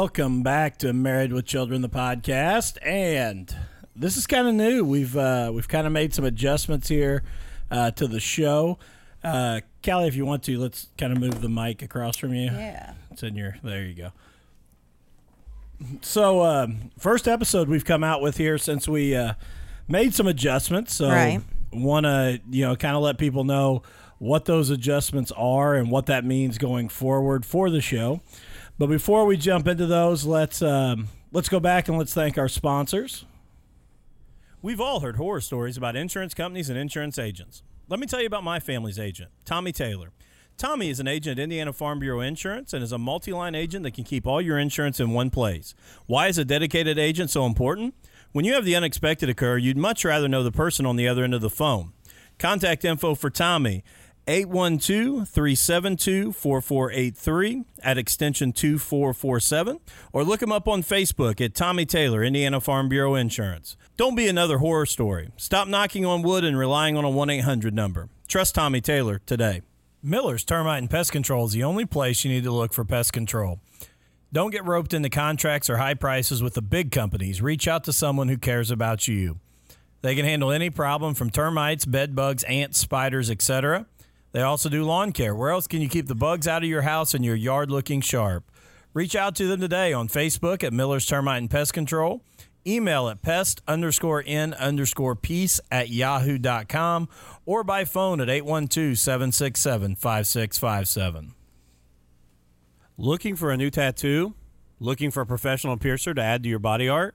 Welcome back to Married with Children, the podcast, and this is kind of new. We've uh, we've kind of made some adjustments here uh, to the show. Uh, Callie, if you want to, let's kind of move the mic across from you. Yeah. It's in your. There you go. So, um, first episode we've come out with here since we uh, made some adjustments. So, Right. want to you know kind of let people know what those adjustments are and what that means going forward for the show. But before we jump into those, let's um, let's go back and let's thank our sponsors. We've all heard horror stories about insurance companies and insurance agents. Let me tell you about my family's agent, Tommy Taylor. Tommy is an agent at Indiana Farm Bureau Insurance and is a multi line agent that can keep all your insurance in one place. Why is a dedicated agent so important? When you have the unexpected occur, you'd much rather know the person on the other end of the phone. Contact info for Tommy 812 372 4483 at extension 2447 or look him up on Facebook at Tommy Taylor, Indiana Farm Bureau Insurance. Don't be another horror story. Stop knocking on wood and relying on a 1 800 number. Trust Tommy Taylor today. Miller's Termite and Pest Control is the only place you need to look for pest control. Don't get roped into contracts or high prices with the big companies. Reach out to someone who cares about you. They can handle any problem from termites, bed bugs, ants, spiders, etc. They also do lawn care. Where else can you keep the bugs out of your house and your yard looking sharp? Reach out to them today on Facebook at Miller's Termite and Pest Control. Email at pest underscore n underscore peace at yahoo.com or by phone at 812 767 5657. Looking for a new tattoo? Looking for a professional piercer to add to your body art?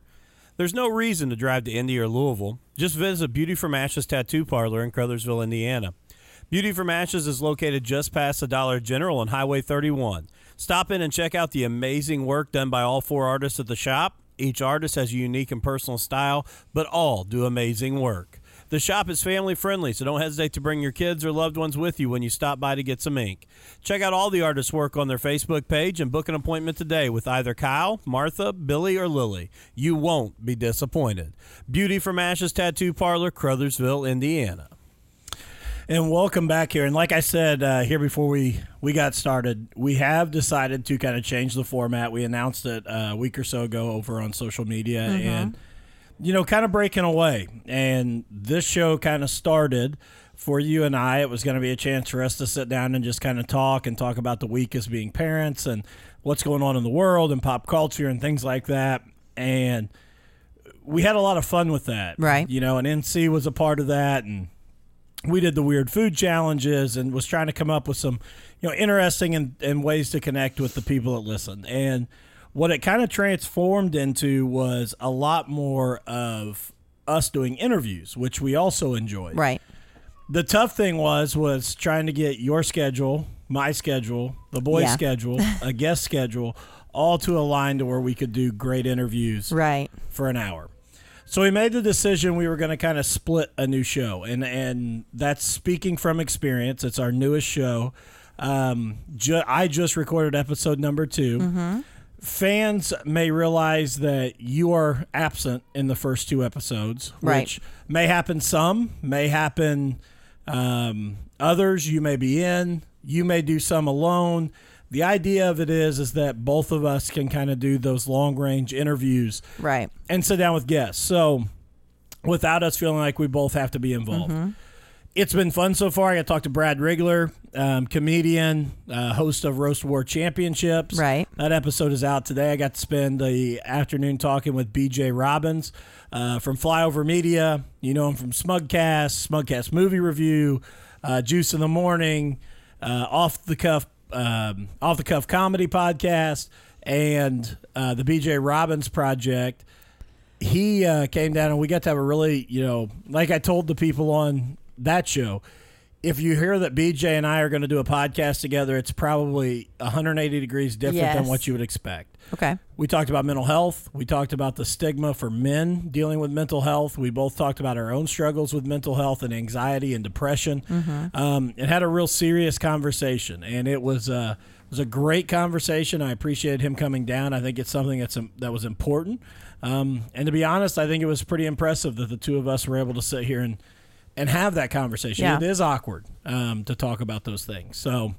There's no reason to drive to Indy or Louisville. Just visit Beauty from Ashes Tattoo Parlor in Crothersville, Indiana. Beauty from Ashes is located just past the Dollar General on Highway 31. Stop in and check out the amazing work done by all four artists at the shop. Each artist has a unique and personal style, but all do amazing work. The shop is family friendly, so don't hesitate to bring your kids or loved ones with you when you stop by to get some ink. Check out all the artists' work on their Facebook page and book an appointment today with either Kyle, Martha, Billy, or Lily. You won't be disappointed. Beauty from Ashes Tattoo Parlor, Crothersville, Indiana. And welcome back here. And like I said uh, here before we, we got started, we have decided to kind of change the format. We announced it uh, a week or so ago over on social media and, you know, kind of breaking away. And this show kind of started for you and I. It was going to be a chance for us to sit down and just kind of talk and talk about the week as being parents and what's going on in the world and pop culture and things like that. And we had a lot of fun with that. Right. You know, and NC was a part of that. And, we did the weird food challenges and was trying to come up with some you know interesting and, and ways to connect with the people that listen and what it kind of transformed into was a lot more of us doing interviews which we also enjoyed Right. the tough thing was was trying to get your schedule my schedule the boys Yeah. schedule a guest schedule all to align to where we could do great interviews Right. for an hour. So we made the decision we were going to kind of split a new show, and and that's speaking from experience. It's our newest show. Um, ju- I just recorded episode number 2 Mm-hmm. Fans may realize that you are absent in the first two episodes, Right. which may happen. Some may happen. Um, others you may be in. You may do some alone. The idea of it is is that both of us can kind of do those long range interviews Right. and sit down with guests. So without us feeling like we both have to be involved. Mm-hmm. It's been fun so far. I got to talk to Brad Rigler, um, comedian, uh, host of Roast War Championships. Right. That episode is out today. I got to spend the afternoon talking with BJ Robbins uh, from Flyover Media. You know him from Smugcast, Smugcast Movie Review, uh, Juice in the Morning, uh, Off the Cuff, um, Off the Cuff Comedy Podcast, and uh, the BJ Robbins Project he uh, came down and we got to have a really, you know, like I told the people on that show, if you hear that BJ and I are going to do a podcast together, it's probably 180 degrees different than what you would expect. Okay. We talked about mental health. We talked about the stigma for men dealing with mental health. We both talked about our own struggles with mental health and anxiety and depression. Um, and had a real serious conversation, and it was uh, it was a great conversation. I appreciated him coming down. I think it's something that's um, that was important. Um, and to be honest, I think it was pretty impressive that the two of us were able to sit here and and have that conversation. Yeah. It is awkward um, to talk about those things. So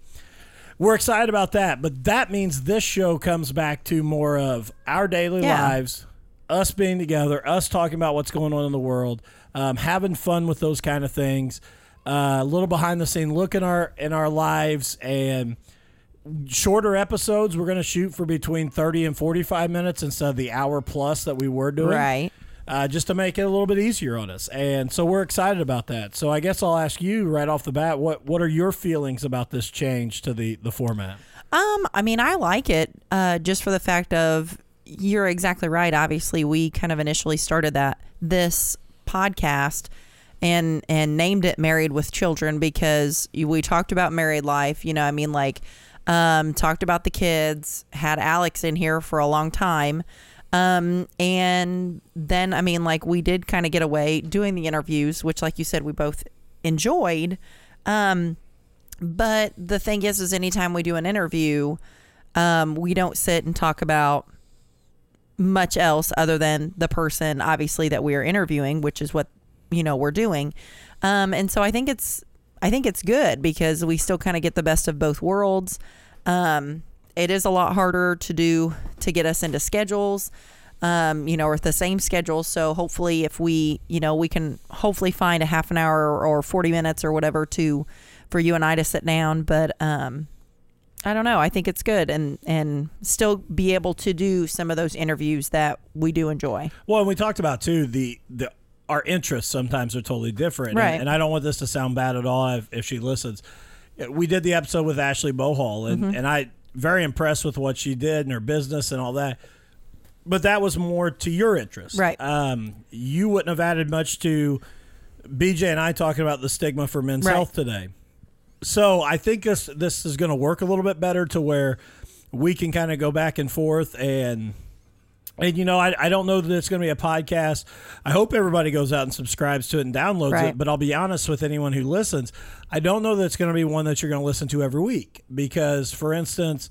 we're excited about that. But that means this show comes back to more of our daily Yeah. lives, us being together, us talking about what's going on in the world, um, having fun with those kind of things. Uh, a little behind the scene look in our in our lives and shorter episodes. We're going to shoot for between thirty and forty five minutes instead of the hour plus that we were doing Right. Uh, just to make it a little bit easier on us. And so we're excited about that. So I guess I'll ask you right off the bat, what what are your feelings about this change to the the format? Um, I mean, I like it uh, just for the fact of you're exactly right. Obviously, we kind of initially started that this podcast and and named it "Married with Children" because we talked about married life. You know, I mean, like um, talked about the kids. Had Alex in here for a long time. Um, and then, I mean, like we did kind of get away doing the interviews, which, like you said, we both enjoyed. Um, but the thing is, is anytime we do an interview, um, we don't sit and talk about much else other than the person, obviously, that we are interviewing, which is what you know we're doing. Um, and so I think it's, I think it's good because we still kind of get the best of both worlds. Um, it is a lot harder to do to get us into schedules. Um, you know, or the same schedule. So hopefully, if we, you know, we can hopefully find a half an hour or 40 minutes or whatever to for you and I to sit down. But um, I don't know. I think it's good and and still be able to do some of those interviews that we do enjoy. Well, and we talked about too the the our interests sometimes are totally different, Right. And, and I don't want this to sound bad at all if, if she listens. We did the episode with Ashley Bohall, and Mm-hmm. and I very impressed with what she did and her business and all that. But that was more to your interest, Right. Um, you wouldn't have added much to BJ and I talking about the stigma for men's Right. health today. So I think this this is going to work a little bit better to where we can kind of go back and forth and and you know I, I don't know that it's going to be a podcast. I hope everybody goes out and subscribes to it and downloads Right. it. But I'll be honest with anyone who listens, I don't know that it's going to be one that you're going to listen to every week because, for instance,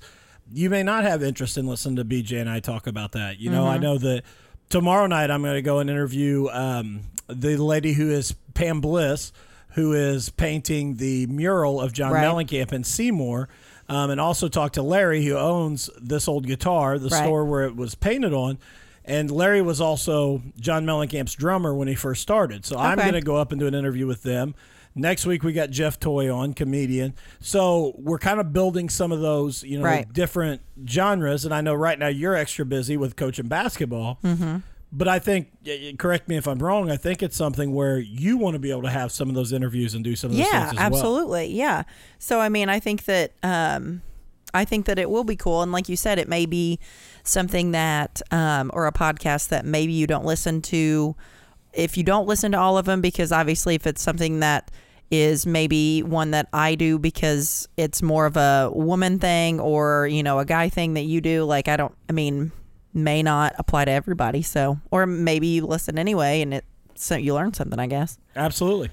you may not have interest in listening to BJ and I talk about that. You know, I know that tomorrow night I'm going to go and interview um, the lady who is Pam Bliss, who is painting the mural of John Right. Mellencamp in Seymour, um, and also talk to Larry, who owns this old guitar, the Right. store where it was painted on. And Larry was also John Mellencamp's drummer when he first started. So I'm going to go up and do an interview with them. Next week we got Jeff Toy on, comedian. So we're kind of building some of those, you know, Right. different genres. And I know right now you're extra busy with coaching basketball. Mm-hmm. But I think, correct me if I'm wrong. I think it's something where you want to be able to have some of those interviews and do some of those yeah, things as well. absolutely. Yeah. So I mean, I think that um, I think that it will be cool, and like you said, it may be something that um, or a podcast that maybe you don't listen to. If you don't listen to all of them, because obviously, if it's something that is maybe one that I do because it's more of a woman thing or you know a guy thing that you do, like I don't. I mean, may not apply to everybody. So, or maybe you listen anyway, and it so you learn something. I guess. Absolutely.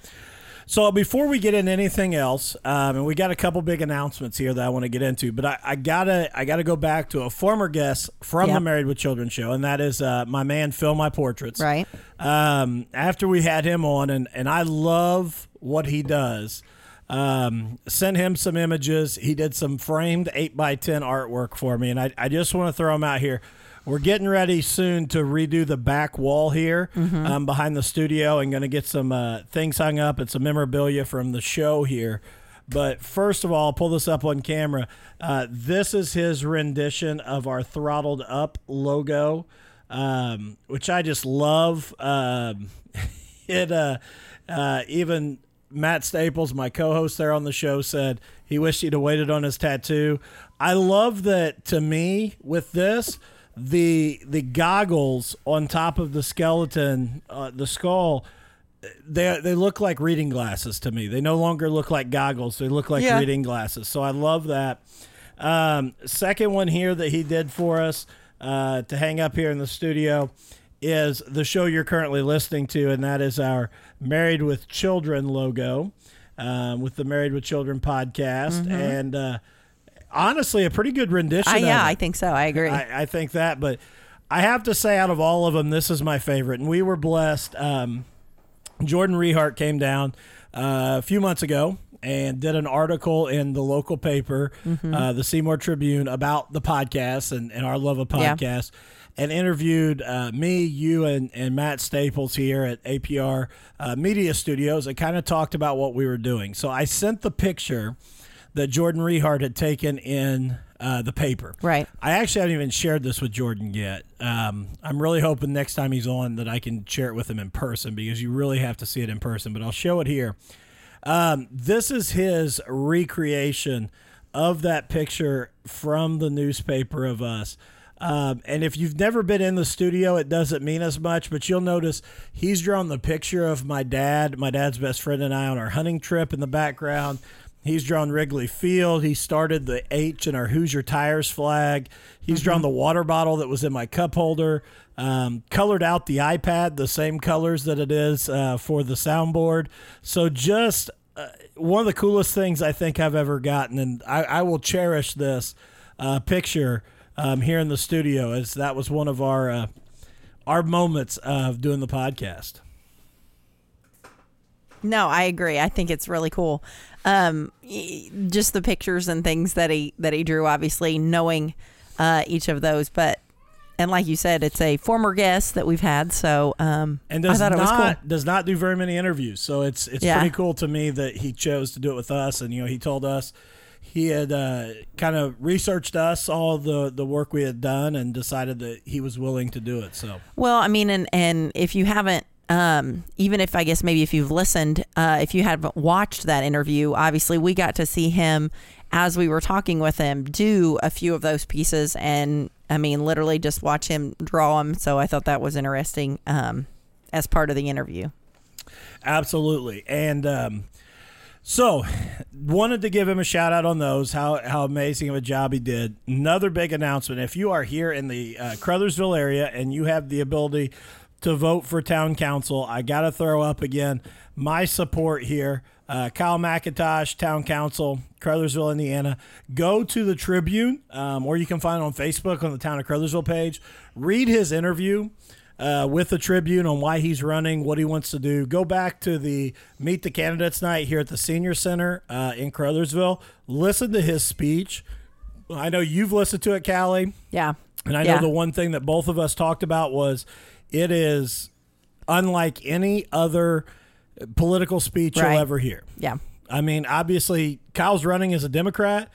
So before we get into anything else, um, and we got a couple big announcements here that I want to get into, but I, I gotta I gotta go back to a former guest from the Married with Children show, and that is uh, my man Phil My Portraits. Right. Um, after we had him on, and and I love what he does. Um, sent him some images. He did some framed eight by ten artwork for me, and I, I just want to throw him out here. We're getting ready soon to redo the back wall here um, behind the studio, and going to get some uh, things hung up and some memorabilia from the show here. But first of all, I'll pull this up on camera. Uh, this is his rendition of our throttled up logo, um, which I just love. Um, it uh, uh, even Matt Staples, my co-host there on the show, said he wished he'd have waited on his tattoo. I love that. To me, with this, the the goggles on top of the skeleton, uh, the skull. They, they look like reading glasses to me. They no longer look like goggles. They look like Yeah. reading glasses. So I love that. Um, second one here that he did for us uh, to hang up here in the studio is the show you're currently listening to, and that is our Married with Children logo um, with the Married with Children podcast. And uh, honestly, a pretty good rendition. Of yeah. I think so. I agree. I, I think that, but I have to say, out of all of them, this is my favorite, and we were blessed. Um, Jordan Rehart came down uh, a few months ago and did an article in the local paper, Mm-hmm. uh, the Seymour Tribune, about the podcast and, and our love of Yeah. podcasts. And interviewed uh, me, you, and, and Matt Staples here at APR uh, Media Studios and kind of talked about what we were doing. So I sent the picture that Jordan Rehart had taken in uh, the paper. Right. I actually haven't even shared this with Jordan yet. Um, I'm really hoping next time he's on that I can share it with him in person because you really have to see it in person. But I'll show it here. Um, this is his recreation of that picture from the newspaper of us. Um, and if you've never been in the studio, it doesn't mean as much, but you'll notice he's drawn the picture of my dad, my dad's best friend, and I on our hunting trip in the background. He's drawn Wrigley Field. He started the H in our Hoosier Tires flag. He's drawn the water bottle that was in my cup holder. Um, colored out the iPad the same colors that it is uh, for the soundboard. So just uh, one of the coolest things I think I've ever gotten, and I, I will cherish this uh, picture um, here in the studio, as that was one of our uh, our moments of doing the podcast. No, I agree. I think it's really cool. Um, just the pictures and things that he that he drew, obviously knowing uh, each of those. But and like you said, it's a former guest that we've had, so um, and I does was cool. not does not do very many interviews. So it's it's Yeah. pretty cool to me that he chose to do it with us. And you know, he told us he had uh, kind of researched us all the the work we had done and decided that he was willing to do it. So Well, I mean, and and if you haven't, um, even if I guess maybe if you've listened, uh, if you haven't watched that interview, obviously we got to see him as we were talking with him do a few of those pieces, and I mean, literally just watch him draw them. So I thought that was interesting um, as part of the interview. Absolutely. And um, so, wanted to give him a shout out on those. How how amazing of a job he did. Another big announcement: if you are here in the uh, Crothersville area and you have the ability to vote for town council, I got to throw up again my support here. Uh, Kyle McIntosh, Town Council, Crothersville, Indiana. Go to the Tribune, um, or you can find it on Facebook on the Town of Crothersville page. Read his interview uh, with the Tribune on why he's running, what he wants to do. Go back to the Meet the Candidates night here at the Senior Center uh, in Crothersville. Listen to his speech. I know you've listened to it, Callie, Yeah. and I know the one thing that both of us talked about was it is unlike any other political speech Right. you'll ever hear. Yeah. I mean, obviously, Kyle's running as a Democrat,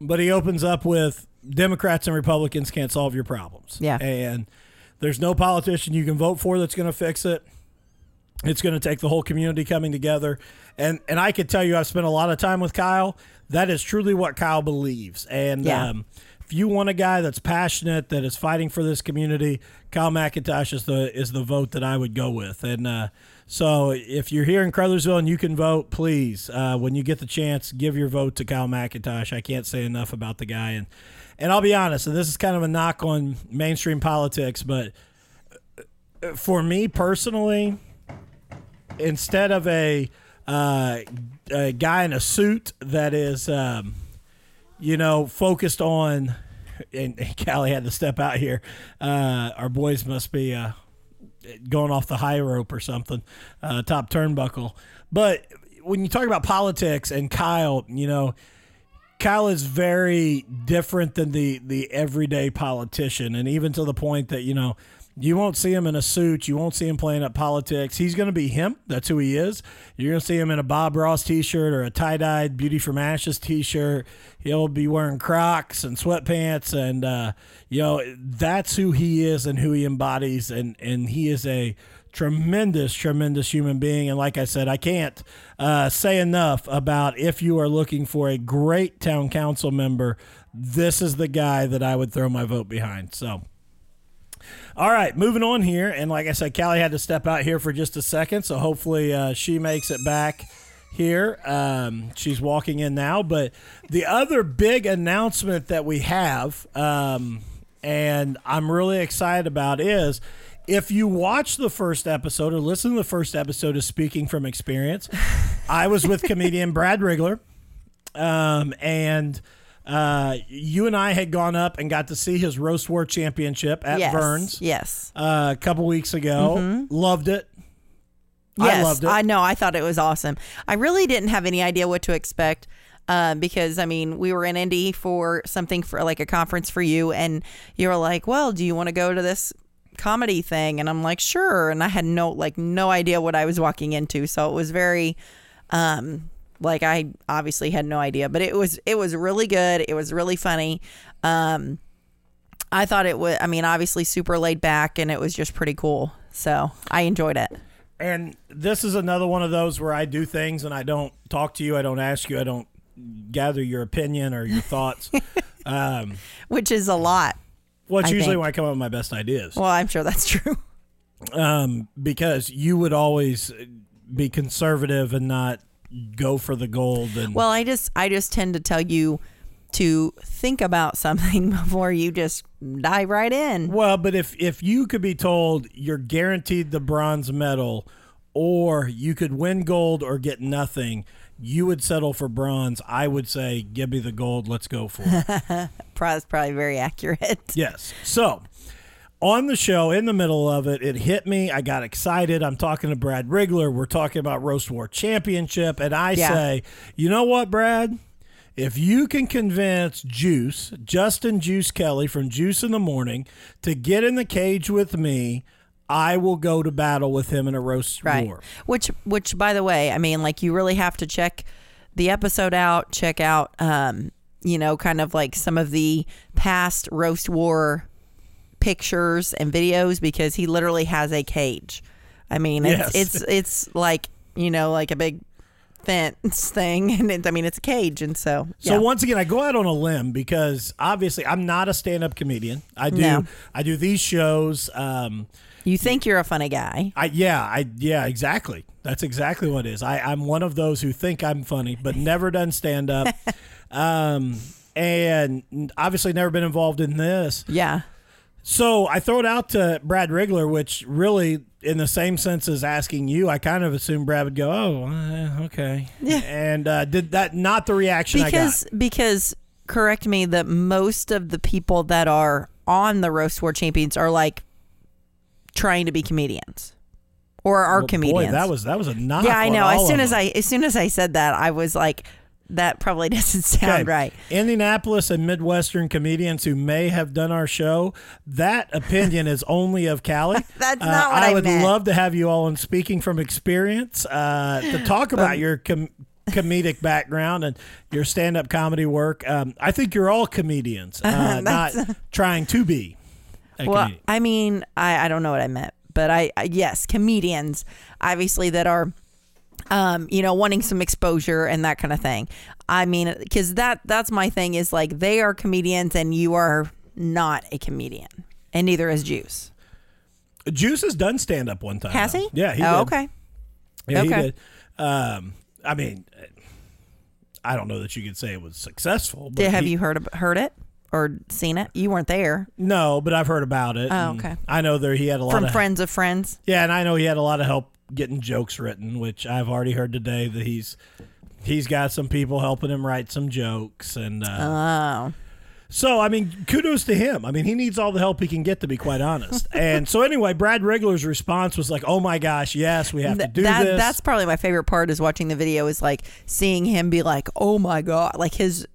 but he opens up with Democrats and Republicans can't solve your problems. Yeah. And there's no politician you can vote for that's going to fix it. It's going to take the whole community coming together. And and I could tell you I've spent a lot of time with Kyle. That is truly what Kyle believes. And Yeah. um, you want a guy that's passionate, that is fighting for this community, Kyle McIntosh is the is the vote that I would go with. And uh, so if you're here in Crothersville and you can vote, please, uh, when you get the chance, give your vote to Kyle McIntosh. I can't say enough about the guy. And and I'll be honest, and this is kind of a knock on mainstream politics, but uh, for me personally, instead of a uh, a guy in a suit that is, um, you know, focused on, and, and Callie had to step out here. Uh, our boys must be uh, going off the high rope or something, uh, top turnbuckle. But when you talk about politics and Kyle, you know, Kyle is very different than the the everyday politician, and even to the point that you know you won't see him in a suit, you won't see him playing up politics. He's going to be him. That's who he is. You're going to see him in a Bob Ross T-shirt or a tie-dyed Beauty from Ashes T-shirt. He'll be wearing Crocs and sweatpants, and uh, you know that's who he is and who he embodies, and and he is a tremendous, tremendous human being. And like I said, I can't uh, say enough about if you are looking for a great town council member, this is the guy that I would throw my vote behind. So. All right, moving on here. And like I said, Callie had to step out here for just a second. So hopefully uh, she makes it back here. Um, she's walking in now. But the other big announcement that we have, um, and I'm really excited about, is if you watch the first episode or listen to the first episode of Speaking from Experience, I was with comedian Brad Rigler. Um, and uh, you and I had gone up and got to see his roast war championship at yes. Burns Yes. uh, a couple weeks ago. Loved it. I Yes, loved it. I know. I thought it was awesome. I really didn't have any idea what to expect. Um, because I mean, we were in Indy for something for like a conference for you, and you were like, "Well, do you want to go to this comedy thing?" And I'm like, "Sure." And I had no like no idea what I was walking into, so it was very, um, like I obviously had no idea, but it was it was really good. It was really funny. Um, I thought it was. I mean, obviously super laid back, and it was just pretty cool. So I enjoyed it. And this is another one of those where I do things and I don't talk to you, I don't ask you, I don't gather your opinion or your thoughts. um, which is a lot. well, it's I usually think. when I come up with my best ideas. Well, I'm sure that's true. um, because you would always be conservative and not go for the gold. And Well, I just I just tend to tell you to think about something before you just dive right in. Well, but if if you could be told you're guaranteed the bronze medal, or you could win gold or get nothing, you would settle for bronze. I would say, give me the gold. Let's go for it. Probably, probably very accurate. yes. So. On the show, in the middle of it, it hit me. I got excited. I'm talking to Brad Rigler. We're talking about Roast War Championship. And I Yeah. say, you know what, Brad? If you can convince Juice, Justin Juice Kelly from Juice in the Morning, to get in the cage with me, I will go to battle with him in a roast Right. war. Which which by the way, I mean like you really have to check the episode out, check out um, you know, kind of like some of the past roast war pictures and videos because he literally has a cage. I mean, it's Yes. it's it's like, you know, like a big fence thing and it, I mean it's a cage and so So once again, I go out on a limb because obviously I'm not a stand-up comedian. I do No. I do these shows. Um, you think you're a funny guy. I yeah I yeah exactly. That's exactly what it is. I I'm one of those who think I'm funny but never done stand-up, um, and obviously never been involved in this. Yeah. So I throw it out to Brad Rigler, which really, in the same sense as asking you, I kind of assumed Brad would go, "Oh, uh, okay," Yeah. and uh, did that not the reaction because because correct me that most of the people that are on the roast war champions are like trying to be comedians or are got? comedians. Boy, that was that was a knock. yeah, I know. As soon as. I as soon as I said that, I was like, that probably doesn't sound Okay. right. Indianapolis and Midwestern comedians who may have done our show, that opinion is only of Callie. That's Uh, not what I I would meant. love to have you all in speaking from experience uh, to talk about your com- comedic background and your stand-up comedy work. Um, I think you're all comedians, uh, not trying to be. A Well, comedian. I mean, I, I don't know what I meant, but I, I yes, comedians obviously that are, um, you know, wanting some exposure and that kind of thing. I mean, because that that's my thing is like they are comedians and you are not a comedian, and neither is Juice. Juice has done stand-up one time. Has though. he? Yeah, he oh, did. okay. Yeah, he Okay. did. Um, I mean, I don't know that you could say it was successful. But Did, have he- you heard heard it or seen it? You weren't there No, but I've heard about it. Oh, okay. I know there he had a lot from of friends of friends. yeah, and I know he had a lot of help getting jokes written, which I've already heard today that he's he's got some people helping him write some jokes, and uh, Oh, so I mean, kudos to him. I mean, he needs all the help he can get, to be quite honest. and so anyway, Brad Rigler's response was like, "Oh my gosh, yes, we have to do that this." that's probably my favorite part is watching the video is like seeing him be like oh my god like his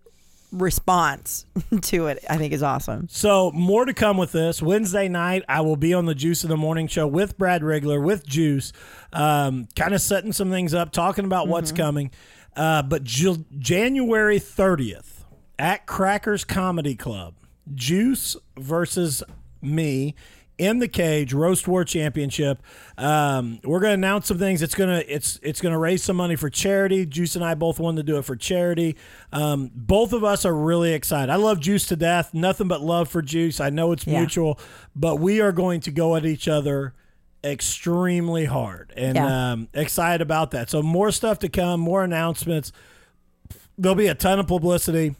response to it i think is awesome So more to come with this. Wednesday night, I will be on the Juice in the Morning show with Brad Rigler, with Juice, um, kind of setting some things up, talking about what's coming. Uh, but Ju- January 30th at Crackers Comedy Club, Juice versus me in the cage roast war championship. Um, we're going to announce some things. It's going to it's it's going to raise some money for charity. Juice and i both wanted to do it for charity. Um, both of us are really excited. I love juice to death nothing but love for juice. I know it's Yeah. mutual but we are going to go at each other extremely hard and Yeah. um, excited about that. So more stuff to come more announcements. There'll be a ton of publicity.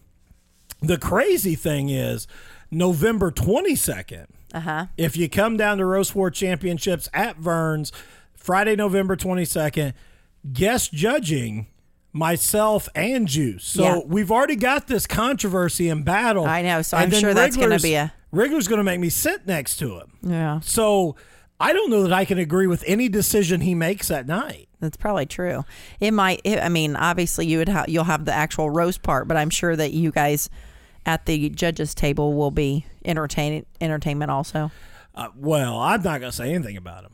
The crazy thing is november 22nd uh-huh if you come down to Roast War Championships at Verns, Friday, November 22nd, guest judging myself and Juice. So Yeah. we've already got this controversy and battle. I know, so I'm sure that's gonna be a- Wriggler's going to make me sit next to him. yeah So I don't know that I can agree with any decision he makes that night. That's probably true. It might. It, I mean, obviously, you would have you'll have the actual roast part, but I'm sure that you guys at the judges table will be entertaining entertainment also. Uh, well, I'm not going to say anything about him.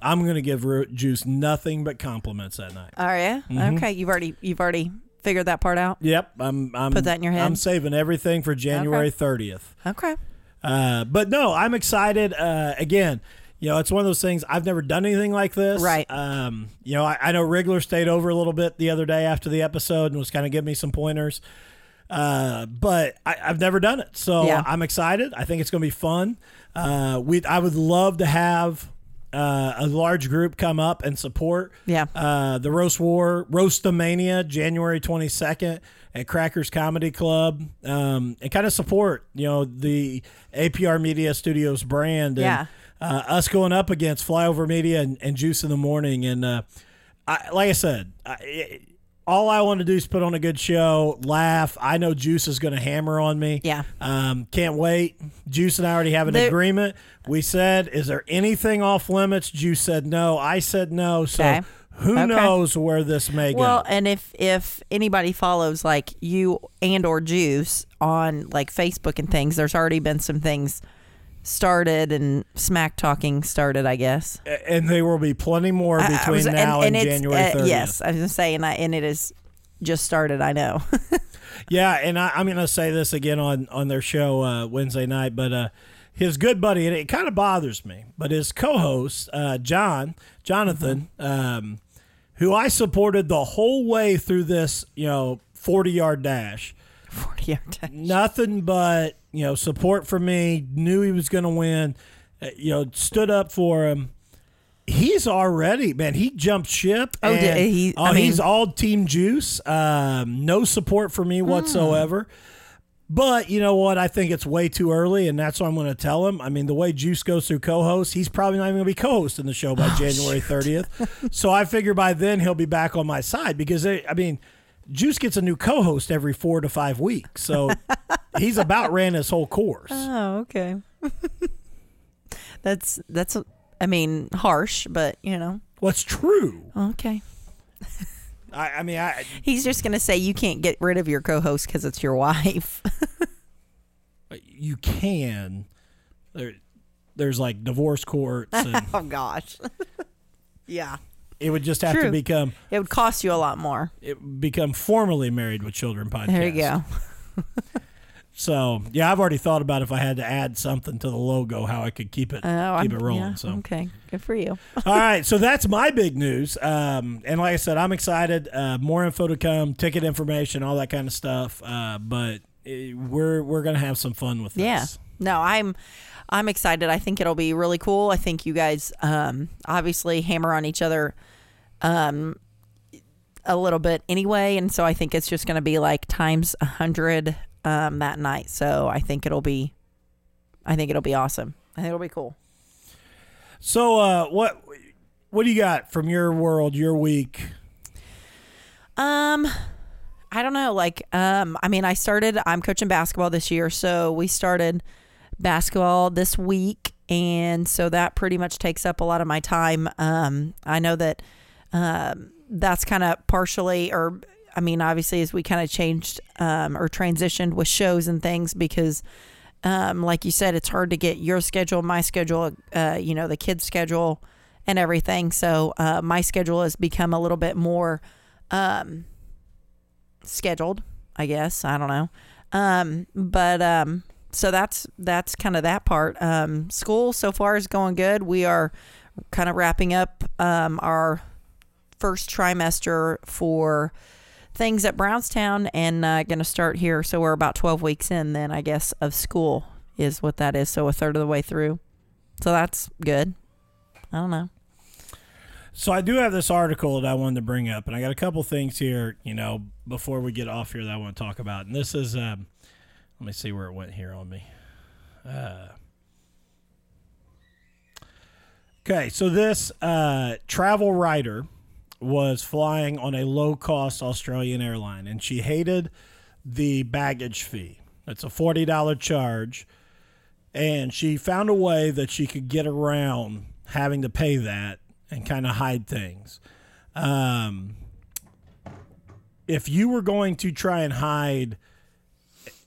I'm going to give Juice nothing but compliments that night. Are you Mm-hmm. okay? You've already you've already figured that part out. Yep, I'm. I'm Put that in your head? I'm saving everything for January 30th. Okay. Uh, but no, I'm excited. Uh, again, you know, it's one of those things. I've never done anything like this. Right. Um, you know, I, I know Wriggler stayed over a little bit the other day after the episode and was kind of giving me some pointers. Uh, but I, I've never done it, so Yeah. I'm excited. I think it's going to be fun. Uh, we I would love to have uh, a large group come up and support. Yeah. Uh, the Roast War, Roastamania, January 22nd at Crackers Comedy Club, um, and kind of support, you know, the APR Media Studios brand. And, Yeah. Uh, us going up against Flyover Media and, and Juice in the Morning. And uh, I, like I said, I, it, all I want to do is put on a good show, laugh. I know Juice is going to hammer on me. Yeah. Um, can't wait. Juice and I already have an There- agreement. We said, is there anything off limits? Juice said no. I said no. So Okay. who Okay. knows where this may go? Well, and if if anybody follows like you and or Juice on like Facebook and things, there's already been some things started and smack talking started. I guess And there will be plenty more I- I between was- now and, it's, January uh, yes, I was gonna say, and I, and it is just started. I know. Yeah, and I, I'm going to say this again on on their show uh, Wednesday night, but uh, his good buddy, and it kind of bothers me, but his co-host uh, John Jonathan, um, who I supported the whole way through this, you know, 40 yard dash. Forty yard dash. Nothing but you know support for me. Knew he was going to win. Uh, you know, stood up for him. He's already man. He jumped ship. Oh, did and- he- Oh, mean- he's all Team Juice. Um, no support for me Hmm. whatsoever. But you know what? I think it's way too early, and that's what I'm going to tell him. I mean, the way Juice goes through co-host, he's probably not even going to be co-hosting the show by Oh, January 30th. so I figure by then he'll be back on my side because they, I mean, Juice gets a new co-host every four to five weeks, so he's about ran his whole course. Oh, okay. that's that's. I mean, harsh, but you know. What's true? Okay. I, I mean, I He's just gonna say you can't get rid of your co-host because it's your wife. Uh, you can. There, there's like divorce courts, oh, and oh gosh. yeah. It would just have to become It would cost you a lot more. it become formally married with children podcast. There you go. So yeah, I've already thought about if I had to add something to the logo, how I could keep it Oh, keep I'm- it rolling. yeah, So okay, good for you. all right, so that's my big news. Um, and like I said, I'm excited. Uh, more info to come, ticket information, all that kind of stuff. Uh, but eh, we're we're gonna have some fun with this. Yeah. No, I'm I'm excited. I think it'll be really cool. I think you guys um obviously hammer on each other um a little bit anyway, and so I think it's just going to be like times a hundred um that night. So I think it'll be I think it'll be awesome. I think it'll be cool. So uh, what what do you got from your world, your week? Um, I don't know. Like, um, I mean, I started. I'm coaching basketball this year, so we started basketball this week, and so that pretty much takes up a lot of my time. Um, I know that um, that's kind of partially, or I mean, obviously, as we kind of changed um, or transitioned with shows and things, because um, like you said, it's hard to get your schedule, my schedule, uh, you know, the kids' schedule, and everything. So uh, my schedule has become a little bit more um, scheduled, I guess. I don't know. Um, but um, so that's that's kind of that part. Um, school so far is going good. We are kind of wrapping up um, our first trimester for things at Brownstown and uh, going to start here. So we're about 12 weeks in, then I guess, of school is what that is. So a third of the way through. So that's good. I don't know. So I do have this article that I wanted to bring up, and I got a couple things here, you know, before we get off here that I want to talk about. And this is, um, let me see where it went here on me. Uh, okay, so this uh, travel writer was flying on a low cost Australian airline, and she hated the baggage fee. It's a forty dollar charge, and she found a way that she could get around having to pay that and kind of hide things. Um, if you were going to try and hide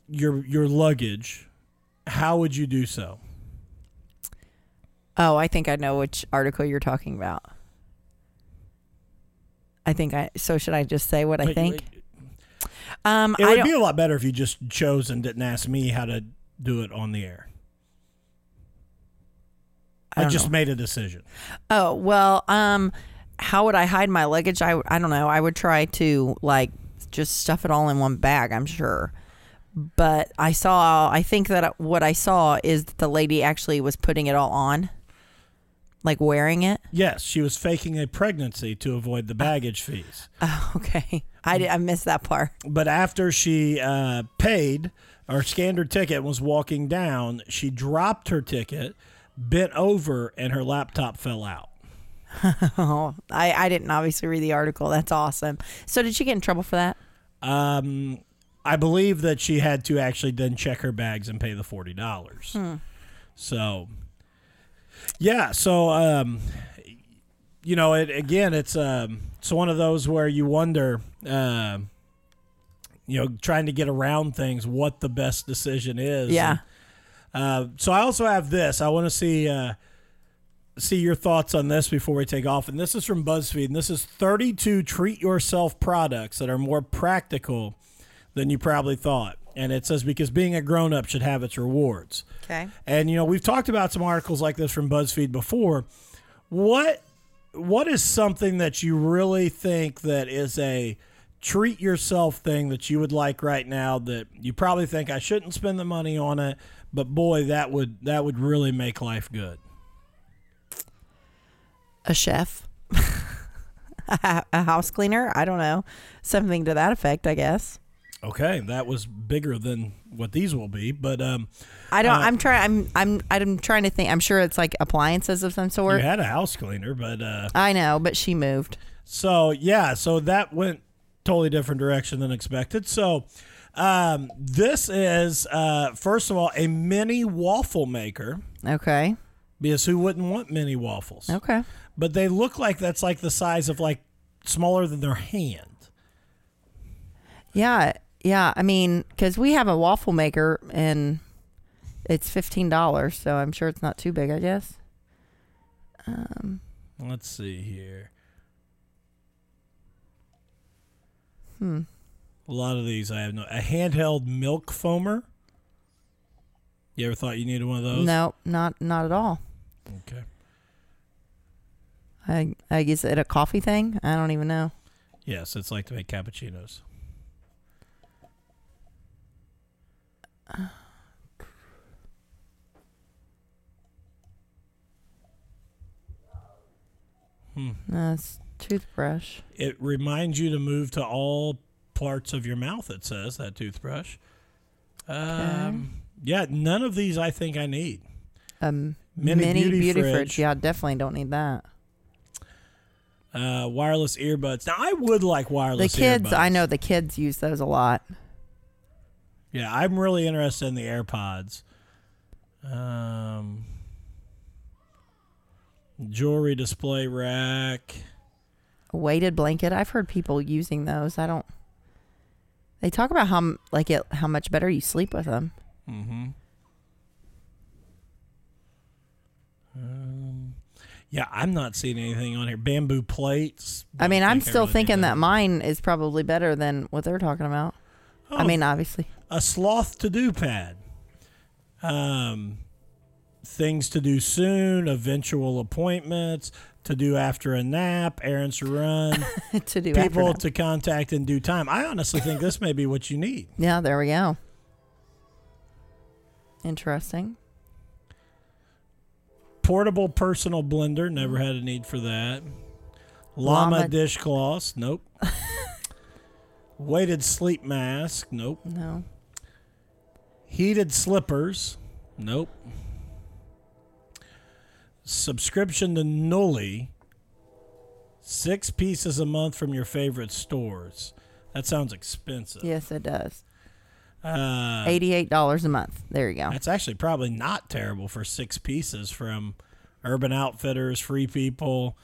your your luggage, how would you do so? Oh, I think I know which article you're talking about. I think I. So should I just say what I Wait, think? wait, Um, It I would be a lot better if you just chose and didn't ask me how to do it on the air. I I, just know. made a decision. Oh well, um, how would I hide my luggage? I I don't know. I would try to like just stuff it all in one bag. I'm sure. But I saw. I think that what I saw is that the lady actually was putting it all on, like wearing it. Yes, she was faking a pregnancy to avoid the baggage fees. Oh, okay. I did, I missed that part. But after she uh, paid or scanned her ticket and was walking down, she dropped her ticket, bent over, and her laptop fell out. Oh, I I didn't obviously read the article. That's awesome. So did she get in trouble for that? Um, I believe that she had to actually then check her bags and pay the forty dollars. So, yeah. So, um, you know, it again, it's um, it's one of those where you wonder, um, you know, trying to get around things, what the best decision is. Yeah. Uh, so I also have this. I want to see uh, see your thoughts on this before we take off. And this is from BuzzFeed. And this is 32 treat yourself products that are more practical than you probably thought. And it says because being a grown up should have its rewards. Okay. And you know we've talked about some articles like this from BuzzFeed before. What what is something that you really think that is a treat yourself thing that you would like right now that you probably think I shouldn't spend the money on it, but boy that would that would really make life good. A chef. a a house cleaner. I don't know. Something to that effect. I guess. Okay, that was bigger than what these will be, but um, I don't. Uh, I'm trying. I'm. I'm. I'm trying to think. I'm sure it's like appliances of some sort. you had a house cleaner, but uh, I know, but she moved. So yeah, so that went totally different direction than expected. So um, this is uh, first of all a mini waffle maker Okay. because who wouldn't want mini waffles? Okay. But they look like that's like the size of like smaller than their hand. Yeah. Yeah. I mean, because we have a waffle maker and it's fifteen dollars, so I'm sure it's not too big. I guess. Um. Let's see here. Hmm. A lot of these I have no a handheld milk foamer. You ever thought you needed one of those? No, not not at all. Okay. I I guess it a coffee thing. I don't even know. Yes, it's like to make cappuccinos. Hmm. It's toothbrush. It reminds you to move to all parts of your mouth. It says that toothbrush. Um, yeah, none of these I think I need. Um, Mini beauty fridge. fridge. Yeah, definitely don't need that. Uh, wireless earbuds. Now I would like wireless. The kids, I know the kids use those a lot. Yeah, I'm really interested in the AirPods. Um, jewelry display rack. A weighted blanket. I've heard people using those. I don't. They talk about how like it how much better you sleep with them. Mm-hmm. Um, yeah, I'm not seeing anything on here. Bamboo plates. I mean, I'm I still really thinking that mine is probably better than what they're talking about. I Oh, mean, obviously. A sloth to do pad. Um, things to do soon, eventual appointments to do after a nap, errands to run, to do after people to contact in due time. I honestly think this may be what you need. Yeah, there we go. Interesting. Portable personal blender, never had a need for that. Llama, Llama- dishcloths, nope. Weighted sleep mask, nope. No. Heated slippers, nope. Subscription to Nuuly, six pieces a month from your favorite stores. That sounds expensive. Yes, it does. Uh, Eighty-eight dollars a month. There you go. That's actually probably not terrible for six pieces from, Urban Outfitters, Free People.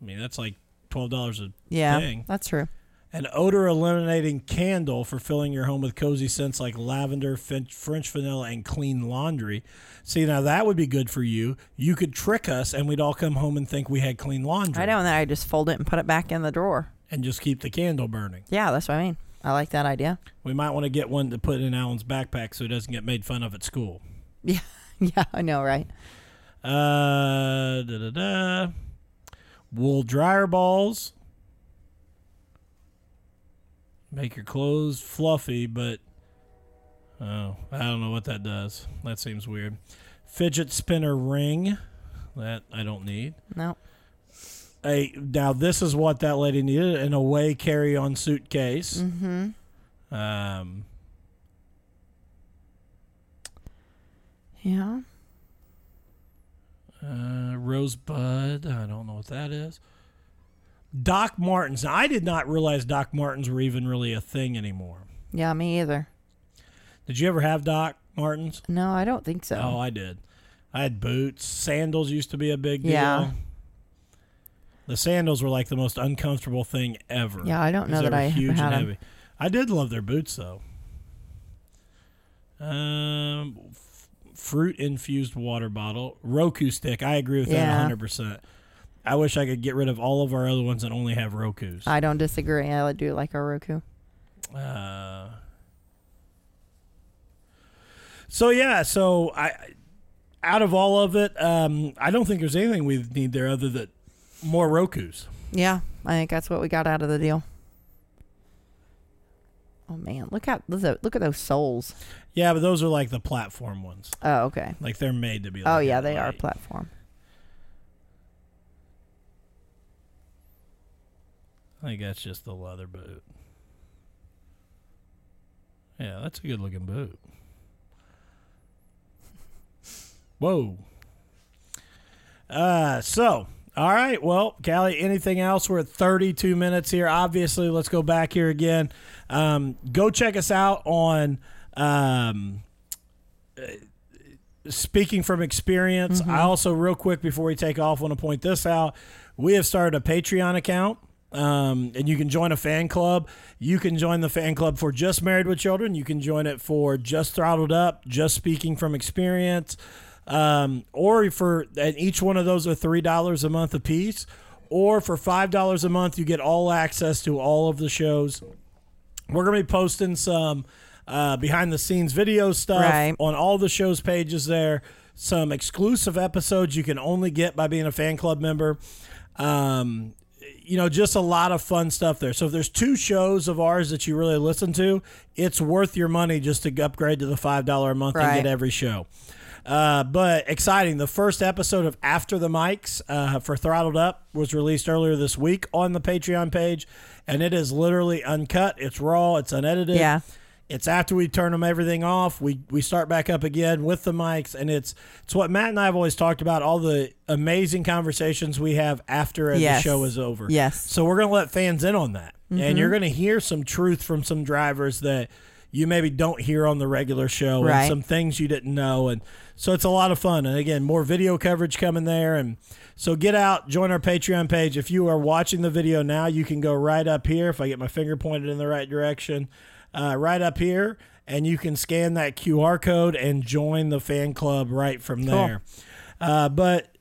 I mean, that's like twelve dollars a Yeah, thing. that's true. An odor eliminating candle for filling your home with cozy scents like lavender, French vanilla, and clean laundry. See, now that would be good for you. You could trick us, and we'd all come home and think we had clean laundry. I know, and then I just fold it and put it back in the drawer. And just keep the candle burning. Yeah, that's what I mean. I like that idea. We might want to get one to put in Alan's backpack so he doesn't get made fun of at school. Yeah, yeah, I know, right? Uh, da da da. Wool dryer balls. Make your clothes fluffy, but oh, I don't know what that does. That seems weird. Fidget spinner ring. That I don't need. No. A now this is what that lady needed: an away carry-on suitcase. Mm-hmm. Um, Yeah. Uh, Rosebud. I don't know what that is. Doc Martens. Now, I did not realize Doc Martens were even really a thing anymore. Yeah, me either. Did you ever have Doc Martens? No, I don't think so. Oh, I did. I had boots. Sandals used to be a big deal. Yeah. The sandals were like the most uncomfortable thing ever. yeah, I don't know that I huge had and heavy. I did love their boots though. Um, f- fruit infused water bottle, Roku stick. I agree with that hundred percent. I wish I could get rid of all of our other ones and only have Roku's. I don't disagree. I do like a Roku. Uh, so yeah, so I, out of all of it, um, I don't think there's anything we need there other than more Roku's. Yeah, I think that's what we got out of the deal. Oh man, look at look at those soles. Yeah, but those are like the platform ones. Oh okay. Like they're made to be. Like Oh yeah, they are platform. I think that's just the leather boot. Yeah, that's a good looking boot. Whoa. Uh, so, all right. Well, Callie, anything else? We're at 32 minutes here. Obviously, let's go back here again. Um, go check us out on um, uh, Speaking from Experience. I also, real quick before we take off, want to point this out. We have started a Patreon account. Um, and you can join a fan club. You can join the fan club for just married with children. You can join it for just throttled up, just speaking from experience, um, or for and each one of those are three dollars a month apiece. Or for five dollars a month, you get all access to all of the shows. We're gonna be posting some uh, behind the scenes video stuff Right. on all the shows pages there. Some exclusive episodes you can only get by being a fan club member. Um, you know, just a lot of fun stuff there. So if there's two shows of ours that you really listen to, it's worth your money just to upgrade to the five dollar a month and get every show. Uh, but exciting. The first episode of After the Mics uh, for Throttled Up was released earlier this week on the Patreon page, and it is literally uncut. It's raw. It's unedited. Yeah. It's after we turn them everything off, we we start back up again with the mics, and it's it's what Matt and I have always talked about. All the amazing conversations we have after the show is over. Yes. Mm-hmm. So we're gonna let fans in on that, and you're gonna hear some truth from some drivers that you maybe don't hear on the regular show, and some things you didn't know, and so it's a lot of fun. And again, more video coverage coming there, and so get out, join our Patreon page. If you are watching the video now, you can go right up here. If I get my finger pointed in the right direction, uh, right up here, and you can scan that QR code and join the fan club right from there. Uh, but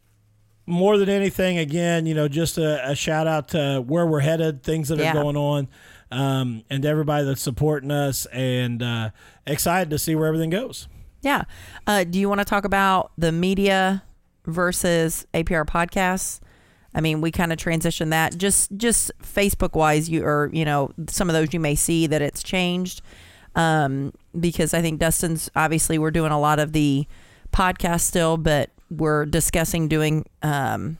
more than anything, again, you know, just a, a shout out to where we're headed, things that Yeah. are going on, um, and everybody that's supporting us, and uh, excited to see where everything goes. Yeah. Uh, do you want to talk about the media versus APR podcasts? I mean, we kind of transition that. Just just Facebook wise, you or you know some of those you may see that it's changed um, because I think Dustin's obviously we're doing a lot of the podcast still, but we're discussing doing um,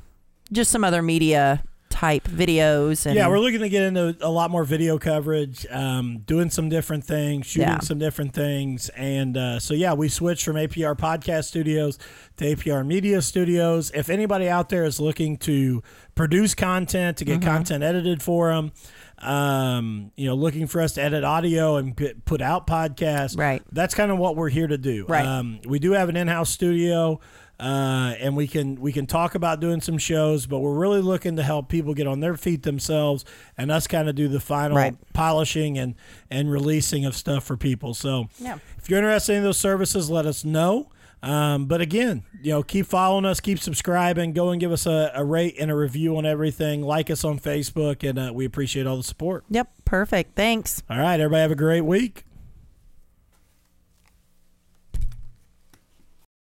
just some other media type videos and yeah, we're looking to get into a lot more video coverage, um, doing some different things, shooting Yeah. some different things, and uh, so yeah, we switched from APR Podcast Studios to APR Media Studios. If anybody out there is looking to produce content, to get Mm-hmm. content edited for them, um, you know, looking for us to edit audio and put out podcasts, Right. That's kind of what we're here to do. Right. Um, we do have an in-house studio. Uh, and we can we can talk about doing some shows. But we're really looking to help people get on their feet themselves, and us kind of do the final Right. polishing and and releasing of stuff for people. So Yeah. if you're interested in those services, let us know. Um, but again, you know, keep following us, keep subscribing, go and give us a, a rate and a review on everything. Like us on Facebook, and uh, we appreciate all the support. Yep. Perfect. Thanks. All right, everybody have a great week.